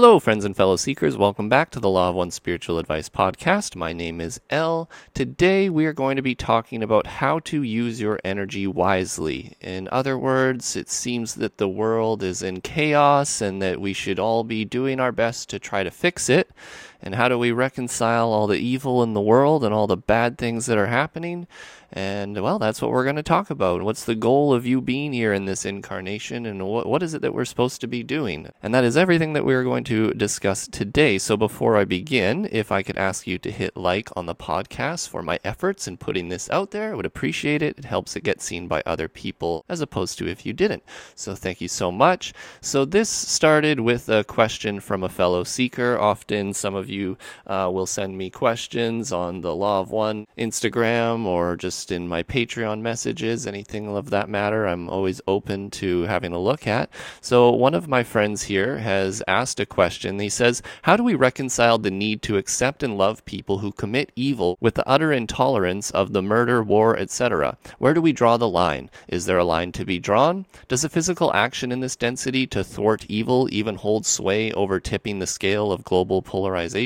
Hello, friends and fellow seekers. Welcome back to the Law of One Spiritual Advice podcast. My name is L. Today, we are going to be talking about how to use your energy wisely. In other words, it seems that the world is in chaos and that we should all be doing our best to try to fix it. And how do we reconcile all the evil in the world and all the bad things that are happening? And well, that's what we're going to talk about. What's the goal of you being here in this incarnation and what, what is it that we're supposed to be doing? And that is everything that we're going to discuss today. So before I begin, if I could ask you to hit like on the podcast for my efforts in putting this out there, I would appreciate it. It helps it get seen by other people as opposed to if you didn't. So thank you so much. So this started with a question from a fellow seeker. Often some of you uh, will send me questions on the Law of One Instagram or just in my Patreon messages, anything of that matter, I'm always open to having a look at. So, one of my friends here has asked a question. He says, How do we reconcile the need to accept and love people who commit evil with the utter intolerance of the murder, war, etc.? Where do we draw the line? Is there a line to be drawn? Does a physical action in this density to thwart evil even hold sway over tipping the scale of global polarization?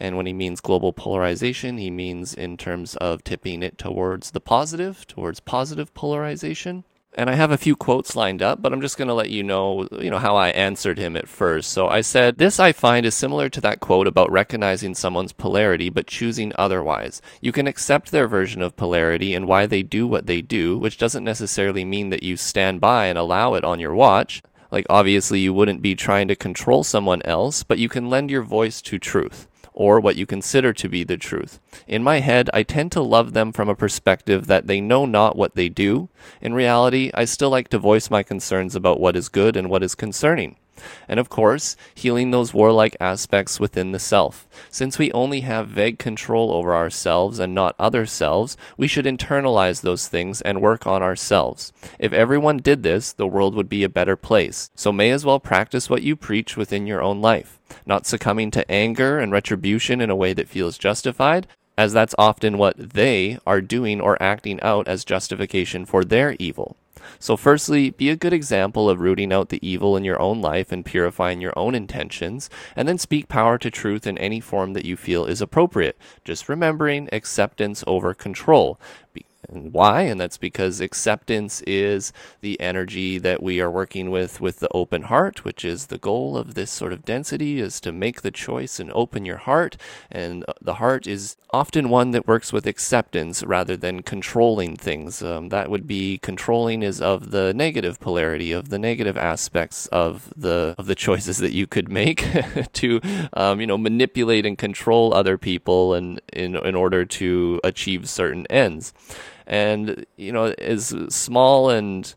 And when he means global polarization, he means in terms of tipping it towards the positive, towards positive polarization. And I have a few quotes lined up, but I'm just going to let you know, you know, how I answered him at first. So I said, "This I find is similar to that quote about recognizing someone's polarity but choosing otherwise. You can accept their version of polarity and why they do what they do, which doesn't necessarily mean that you stand by and allow it on your watch. Like obviously you wouldn't be trying to control someone else, but you can lend your voice to truth or what you consider to be the truth. In my head, I tend to love them from a perspective that they know not what they do. In reality, I still like to voice my concerns about what is good and what is concerning. And of course, healing those warlike aspects within the self. Since we only have vague control over ourselves and not other selves, we should internalize those things and work on ourselves. If everyone did this, the world would be a better place. So may as well practice what you preach within your own life. Not succumbing to anger and retribution in a way that feels justified, as that's often what they are doing or acting out as justification for their evil. So, firstly, be a good example of rooting out the evil in your own life and purifying your own intentions, and then speak power to truth in any form that you feel is appropriate. Just remembering acceptance over control. And why? And that's because acceptance is the energy that we are working with with the open heart, which is the goal of this sort of density is to make the choice and open your heart. And the heart is often one that works with acceptance rather than controlling things. Um, that would be controlling is of the negative polarity of the negative aspects of the of the choices that you could make to um, you know manipulate and control other people and in in order to achieve certain ends. And, you know, as small and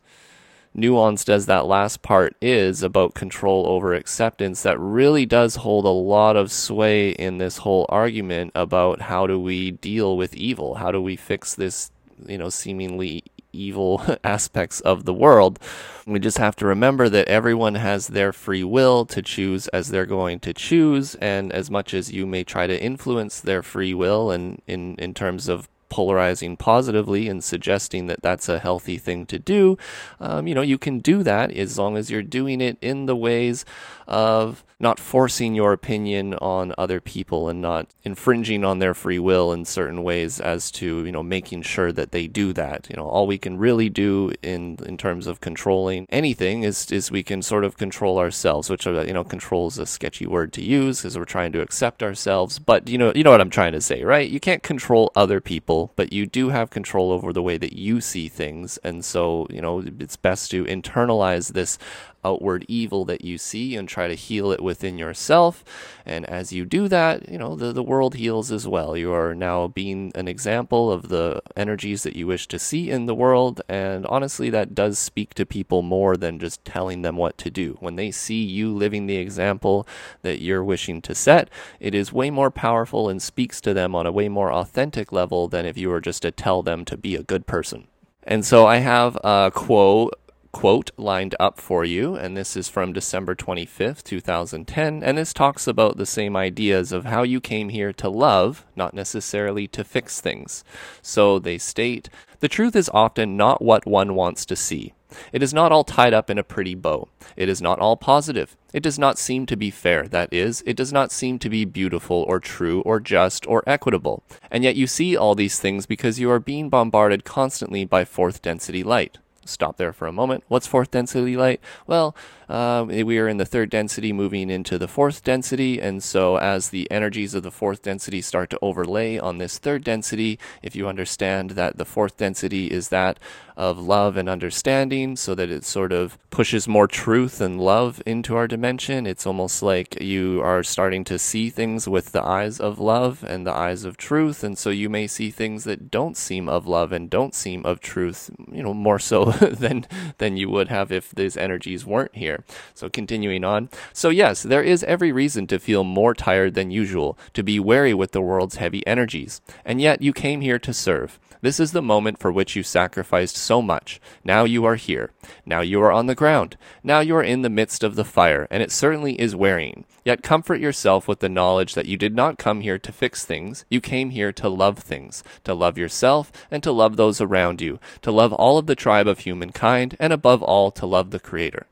nuanced as that last part is about control over acceptance, that really does hold a lot of sway in this whole argument about how do we deal with evil? How do we fix this, you know, seemingly evil aspects of the world. We just have to remember that everyone has their free will to choose as they're going to choose, and as much as you may try to influence their free will and in, in terms of polarizing positively and suggesting that that's a healthy thing to do, um, you know, you can do that as long as you're doing it in the ways of not forcing your opinion on other people and not infringing on their free will in certain ways as to you know making sure that they do that. You know all we can really do in in terms of controlling anything is is we can sort of control ourselves which uh, you know control is a sketchy word to use because we're trying to accept ourselves but you know you know what I'm trying to say right? You can't control other people but you do have control over the way that you see things. And so you know it's best to internalize this outward evil that you see and try to heal it within yourself. And as you do that, you know, the, the world heals as well. You are now being an example of the energies that you wish to see in the world. And honestly, that does speak to people more than just telling them what to do. When they see you living the example that you're wishing to set, it is way more powerful and speaks to them on a way more authentic level than if you were just to tell them to be a good person. And so I have a quote quote lined up for you, and this is from December 25th, 2010. And this talks about the same ideas of how you came here to love, not necessarily to fix things. So they state the truth is often not what one wants to see. It is not all tied up in a pretty bow. It is not all positive. It does not seem to be fair. That is, it does not seem to be beautiful or true or just or equitable. And yet you see all these things because you are being bombarded constantly by fourth density light. Stop there for a moment. What's fourth density light? Well, uh, we are in the third density moving into the fourth density, and so as the energies of the fourth density start to overlay on this third density, if you understand that the fourth density is that of love and understanding, so that it sort of pushes more truth and love into our dimension, it's almost like you are starting to see things with the eyes of love and the eyes of truth, and so you may see things that don't seem of love and don't seem of truth, you know, more so than than you would have if these energies weren't here. So continuing on. So yes, there is every reason to feel more tired than usual, to be wary with the world's heavy energies. And yet you came here to serve. This is the moment for which you sacrificed so much. Now you are here. Now you are on the ground. Now you are in the midst of the fire, and it certainly is wearying. Yet comfort yourself with the knowledge that you did not come here to fix things. You came here to love things, to love yourself, and to love those around you, to love all of the tribe of humankind, and above all, to love the Creator.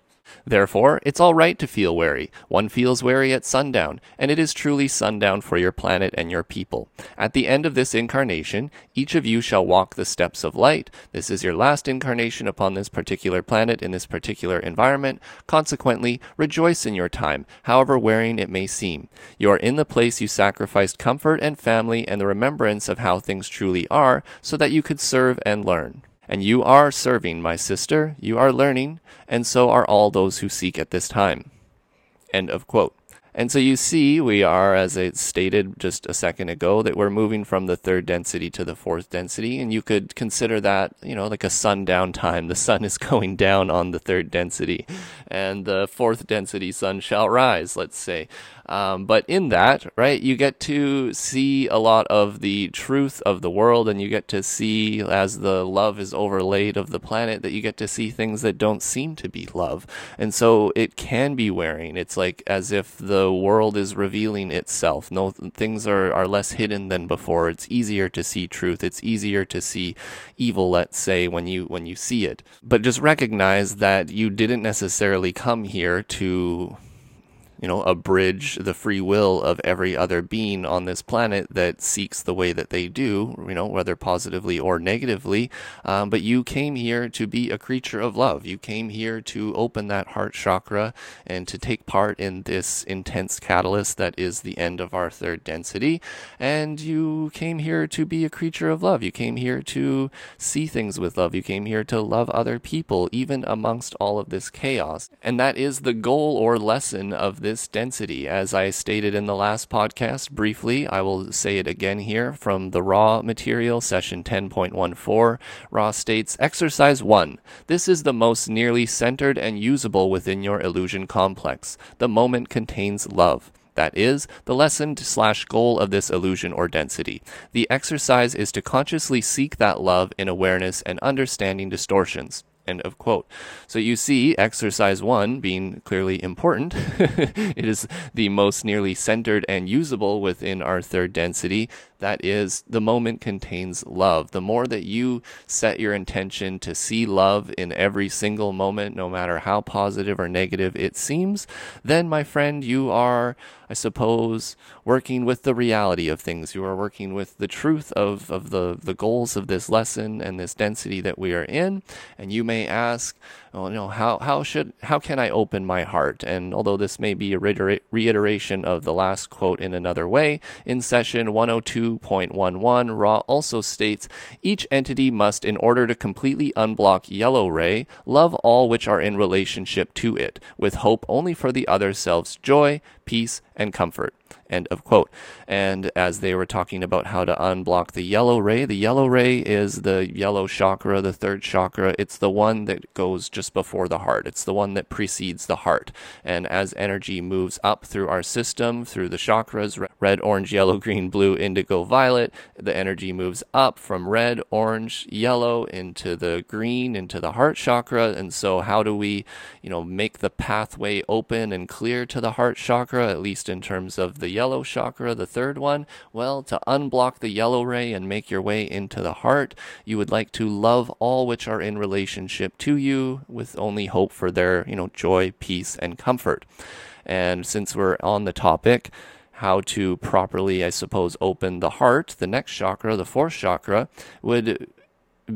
Therefore, it's all right to feel wary. One feels wary at sundown, and it is truly sundown for your planet and your people. At the end of this incarnation, each of you shall walk the steps of light. This is your last incarnation upon this particular planet in this particular environment. Consequently, rejoice in your time, however wearing it may seem. You are in the place you sacrificed comfort and family and the remembrance of how things truly are, so that you could serve and learn. And you are serving, my sister, you are learning, and so are all those who seek at this time. End of quote. And so you see, we are, as I stated just a second ago, that we're moving from the third density to the fourth density. And you could consider that, you know, like a sundown time. The sun is going down on the third density, and the fourth density sun shall rise, let's say. Um, but in that, right, you get to see a lot of the truth of the world, and you get to see, as the love is overlaid of the planet, that you get to see things that don't seem to be love. And so it can be wearing. It's like as if the world is revealing itself. No, things are, are less hidden than before. It's easier to see truth. It's easier to see evil, let's say, when you when you see it. But just recognize that you didn't necessarily come here to you know, abridge the free will of every other being on this planet that seeks the way that they do, you know, whether positively or negatively. Um, but you came here to be a creature of love. You came here to open that heart chakra and to take part in this intense catalyst that is the end of our third density. And you came here to be a creature of love. You came here to see things with love. You came here to love other people, even amongst all of this chaos. And that is the goal or lesson of this this density. As I stated in the last podcast briefly, I will say it again here from the Ra material, session 10.14. Ra states Exercise 1. This is the most nearly centered and usable within your illusion complex. The moment contains love. That is, the lesson slash goal of this illusion or density. The exercise is to consciously seek that love in awareness and understanding distortions. End of quote. So you see exercise one being clearly important. it is the most nearly centered and usable within our third density. That is, the moment contains love. The more that you set your intention to see love in every single moment, no matter how positive or negative it seems, then, my friend, you are, I suppose, working with the reality of things. You are working with the truth of, of the, the goals of this lesson and this density that we are in. And you may ask, you know, how, how should, how can I open my heart? And although this may be a reiteration of the last quote in another way, in session 102.11, Ra also states, each entity must, in order to completely unblock yellow ray, love all which are in relationship to it, with hope only for the other self's joy, peace, and comfort. End of quote. And as they were talking about how to unblock the yellow ray, the yellow ray is the yellow chakra, the third chakra. It's the one that goes just before the heart. It's the one that precedes the heart. And as energy moves up through our system, through the chakras, red, orange, yellow, green, blue, indigo, violet, the energy moves up from red, orange, yellow into the green, into the heart chakra. And so how do we, you know, make the pathway open and clear to the heart chakra, at least in terms of the yellow chakra, the third one? Well, to unblock the yellow ray and make your way into the heart, you would like to love all which are in relationship to you with only hope for their, you know, joy, peace, and comfort. And since we're on the topic, how to properly, I suppose, open the heart, the next chakra, the fourth chakra, would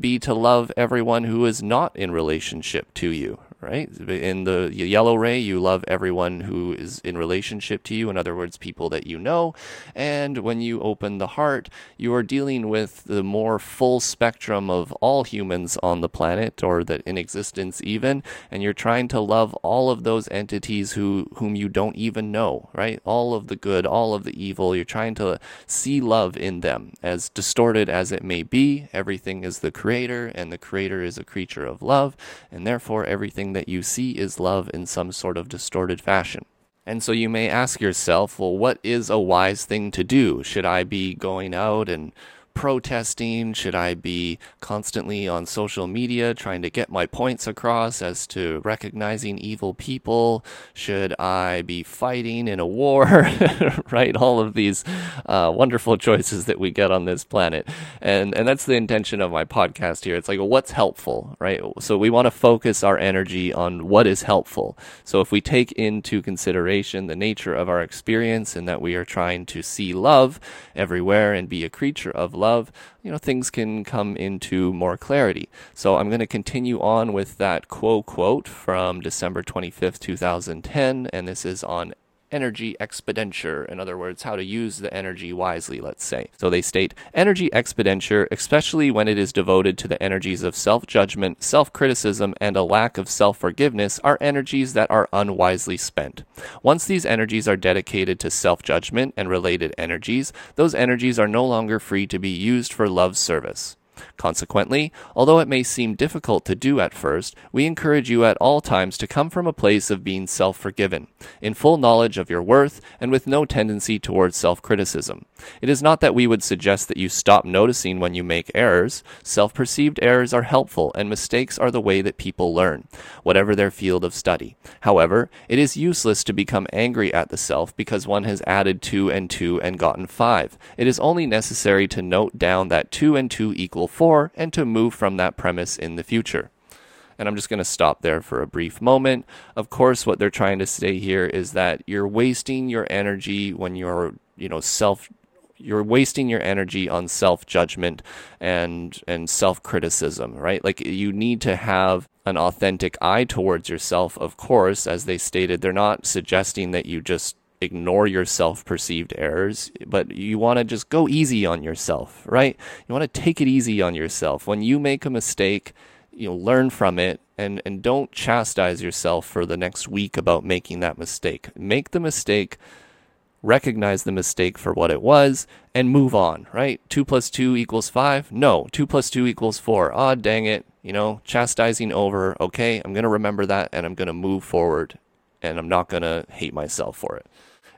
be to love everyone who is not in relationship to you, right? In the yellow ray, you love everyone who is in relationship to you, in other words, people that you know. And when you open the heart, you are dealing with the more full spectrum of all humans on the planet or that in existence even, and you're trying to love all of those entities who whom you don't even know, right? All of the good, all of the evil, you're trying to see love in them. As distorted as it may be, everything is the creator and the creator is a creature of love, and therefore everything that you see is love in some sort of distorted fashion. And so you may ask yourself, well, what is a wise thing to do? Should I be going out and protesting? Should I be constantly on social media trying to get my points across as to recognizing evil people? Should I be fighting in a war? right? All of these uh, wonderful choices that we get on this planet. And, and that's the intention of my podcast here. It's like, what's helpful, right? So we want to focus our energy on what is helpful. So if we take into consideration the nature of our experience and that we are trying to see love everywhere and be a creature of love, love, you know, things can come into more clarity. So I'm going to continue on with that quote quote from December 25th, 2010, and this is on energy expenditure. In other words, how to use the energy wisely, let's say. So they state energy expenditure, especially when it is devoted to the energies of self judgment, self criticism, and a lack of self forgiveness, are energies that are unwisely spent. Once these energies are dedicated to self judgment and related energies, those energies are no longer free to be used for love service. Consequently, although it may seem difficult to do at first, we encourage you at all times to come from a place of being self forgiven, in full knowledge of your worth, and with no tendency towards self criticism. It is not that we would suggest that you stop noticing when you make errors. Self perceived errors are helpful, and mistakes are the way that people learn, whatever their field of study. However, it is useless to become angry at the self because one has added two and two and gotten five. It is only necessary to note down that two and two equal four and to move from that premise in the future. And I'm just going to stop there for a brief moment. Of course, what they're trying to say here is that you're wasting your energy when you're, you know, self you're wasting your energy on self-judgment and and self-criticism, right? Like you need to have an authentic eye towards yourself, of course, as they stated, they're not suggesting that you just ignore your self perceived errors, but you want to just go easy on yourself, right? You want to take it easy on yourself. When you make a mistake, you know, learn from it and, and don't chastise yourself for the next week about making that mistake. Make the mistake, recognize the mistake for what it was, and move on, right? Two plus two equals five? No, two plus two equals four. Ah, dang it. You know, chastising over. Okay, I'm going to remember that and I'm going to move forward and I'm not going to hate myself for it.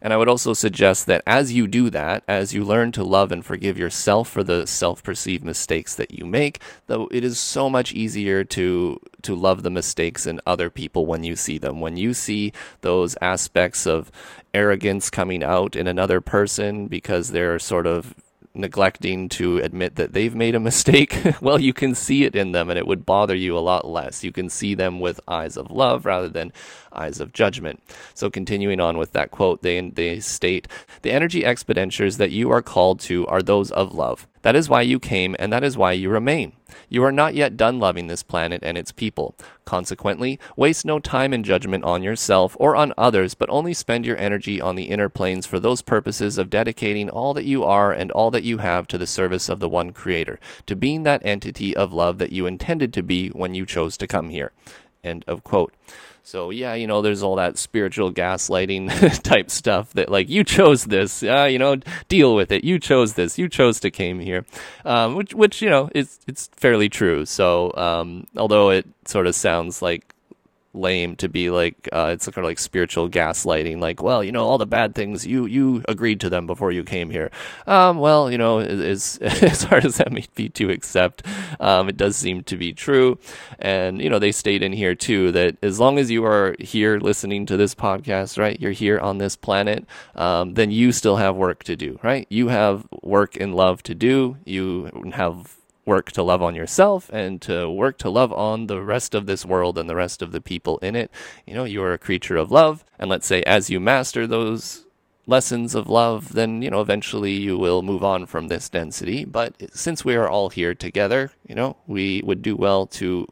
And I would also suggest that as you do that, as you learn to love and forgive yourself for the self-perceived mistakes that you make, though it is so much easier to to love the mistakes in other people when you see them. When you see those aspects of arrogance coming out in another person because they're sort of neglecting to admit that they've made a mistake, well, you can see it in them and it would bother you a lot less. You can see them with eyes of love rather than eyes of judgment. So continuing on with that quote, they, they state, the energy expenditures that you are called to are those of love. That is why you came, and that is why you remain. You are not yet done loving this planet and its people. Consequently, waste no time and judgment on yourself or on others, but only spend your energy on the inner planes for those purposes of dedicating all that you are and all that you have to the service of the one Creator, to being that entity of love that you intended to be when you chose to come here. End of quote. So yeah, you know, there's all that spiritual gaslighting type stuff that like you chose this, uh, you know, deal with it. You chose this. You chose to came here, um, which which you know it's it's fairly true. So um, although it sort of sounds like lame to be like uh, it's kind of like spiritual gaslighting. Like, well, you know, all the bad things you you agreed to them before you came here. Um, well, you know, as hard as that may be to accept, um, it does seem to be true. And you know, they state in here too that as long as you are here listening to this podcast, right, you're here on this planet, um, then you still have work to do, right? You have work and love to do. You have work to love on yourself and to work to love on the rest of this world and the rest of the people in it. You know, you are a creature of love. And let's say as you master those lessons of love, then, you know, eventually you will move on from this density. But since we are all here together, you know, we would do well to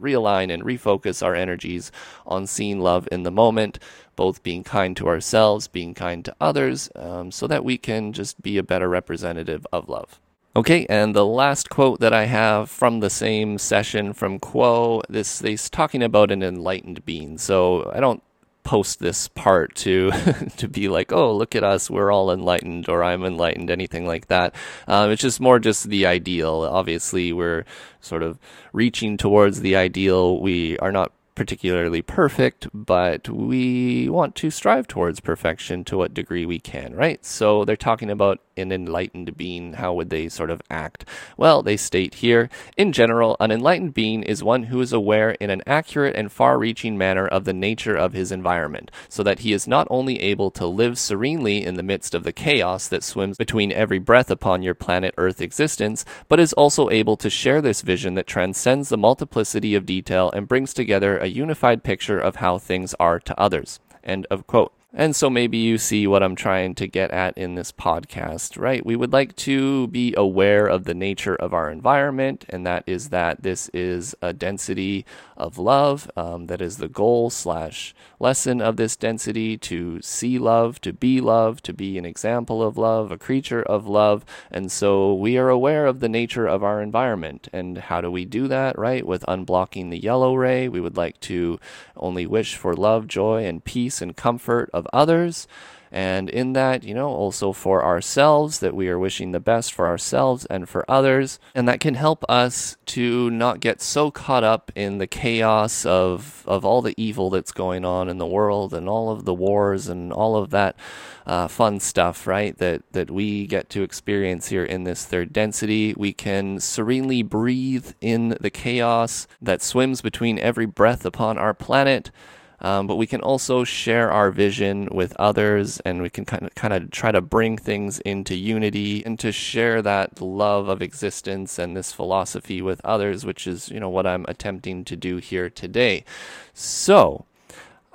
realign and refocus our energies on seeing love in the moment, both being kind to ourselves, being kind to others, um, so that we can just be a better representative of love. Okay, and the last quote that I have from the same session from Q'uo, this he's talking about an enlightened being. So I don't post this part to to be like, oh, look at us, we're all enlightened, or I'm enlightened, anything like that. Um, it's just more just the ideal. Obviously, we're sort of reaching towards the ideal. We are not particularly perfect, but we want to strive towards perfection to what degree we can, right? So they're talking about an enlightened being. How would they sort of act? Well, they state here in general, an enlightened being is one who is aware in an accurate and far reaching manner of the nature of his environment, so that he is not only able to live serenely in the midst of the chaos that swims between every breath upon your planet Earth existence, but is also able to share this vision that transcends the multiplicity of detail and brings together a unified picture of how things are to others. End of quote. And so maybe you see what I'm trying to get at in this podcast, right? We would like to be aware of the nature of our environment, and that is that this is a density of love. Um, that is the goal slash lesson of this density to see love, to be love, to be an example of love, a creature of love. And so we are aware of the nature of our environment. And how do we do that, right? With unblocking the yellow ray, we would like to only wish for love, joy, and peace and comfort of others. And in that, you know, also for ourselves, that we are wishing the best for ourselves and for others. And that can help us to not get so caught up in the chaos of, of all the evil that's going on in the world and all of the wars and all of that uh, fun stuff, right? That, that we get to experience here in this third density. We can serenely breathe in the chaos that swims between every breath upon our planet. Um, but we can also share our vision with others and we can kind of, kind of try to bring things into unity and to share that love of existence and this philosophy with others, which is, you know, what I'm attempting to do here today. So,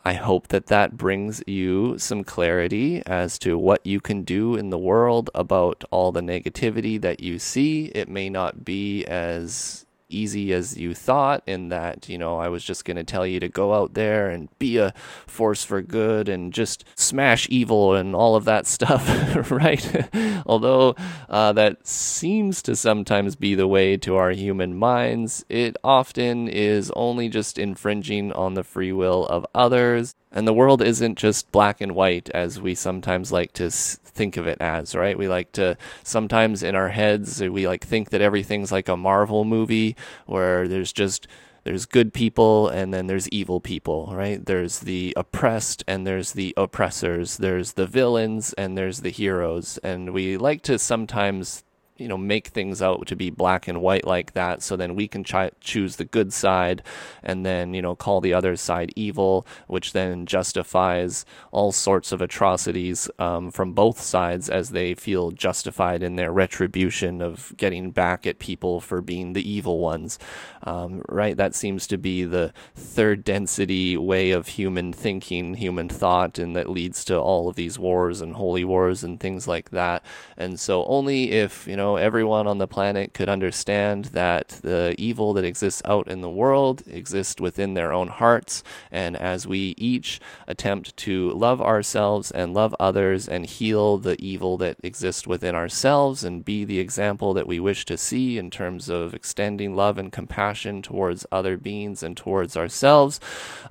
I hope that that brings you some clarity as to what you can do in the world about all the negativity that you see. It may not be as easy as you thought in that you know I was just going to tell you to go out there and be a force for good and just smash evil and all of that stuff right? Although uh, that seems to sometimes be the way to our human minds it often is only just infringing on the free will of others and the world isn't just black and white as we sometimes like to think of it as, right? We like to sometimes in our heads uh, we like think that everything's like a Marvel movie where there's just there's good people and then there's evil people, right? There's the oppressed and there's the oppressors. There's the villains and there's the heroes. And we like to sometimes you know make things out to be black and white like that so then we can ch- choose the good side and then you know call the other side evil which then justifies all sorts of atrocities um, from both sides as they feel justified in their retribution of getting back at people for being the evil ones. Um, right that seems to be the third density way of human thinking human thought and that leads to all of these wars and holy wars and things like that. And so only if you know know, everyone on the planet could understand that the evil that exists out in the world exists within their own hearts. And as we each attempt to love ourselves and love others and heal the evil that exists within ourselves and be the example that we wish to see in terms of extending love and compassion towards other beings and towards ourselves,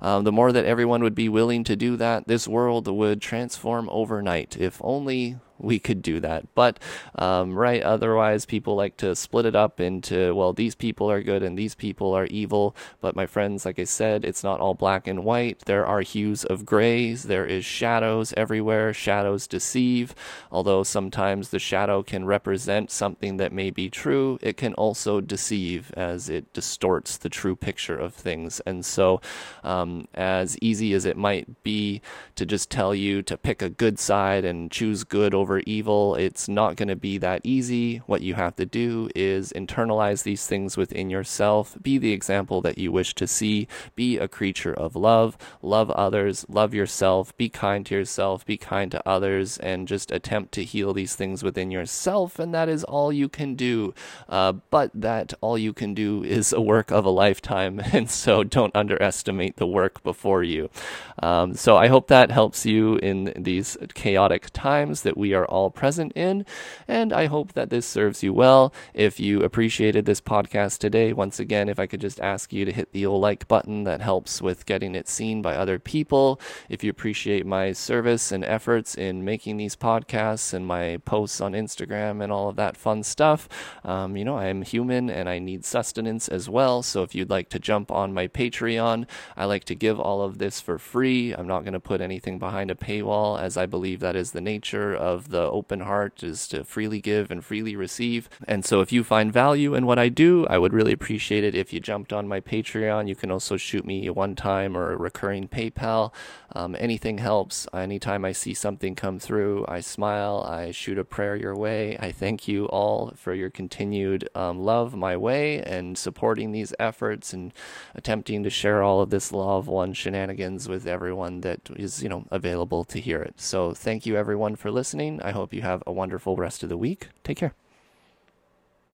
um, the more that everyone would be willing to do that, this world would transform overnight. If only we could do that. But, um, right, otherwise, people like to split it up into, well, these people are good and these people are evil. But, my friends, like I said, it's not all black and white. There are hues of grays, there is shadows everywhere. Shadows deceive. Although sometimes the shadow can represent something that may be true, it can also deceive as it distorts the true picture of things. And so, um, as easy as it might be to just tell you to pick a good side and choose good over over evil. It's not going to be that easy. What you have to do is internalize these things within yourself, be the example that you wish to see, be a creature of love, love others, love yourself, be kind to yourself, be kind to others, and just attempt to heal these things within yourself. And that is all you can do. Uh, but that all you can do is a work of a lifetime. And so don't underestimate the work before you. Um, so I hope that helps you in these chaotic times that we are all present in. And I hope that this serves you well. If you appreciated this podcast today, once again, if I could just ask you to hit the old like button that helps with getting it seen by other people. If you appreciate my service and efforts in making these podcasts and my posts on Instagram and all of that fun stuff, um, you know, I am human and I need sustenance as well. So if you'd like to jump on my Patreon, I like to give all of this for free. I'm not going to put anything behind a paywall as I believe that is the nature of the open heart is to freely give and freely receive. And so if you find value in what I do, I would really appreciate it if you jumped on my Patreon. You can also shoot me a one time or a recurring PayPal. Um, anything helps. Anytime I see something come through, I smile, I shoot a prayer your way. I thank you all for your continued um, love my way and supporting these efforts and attempting to share all of this of one shenanigans with everyone that is, you know, available to hear it. So thank you everyone for listening. I hope you have a wonderful rest of the week. Take care.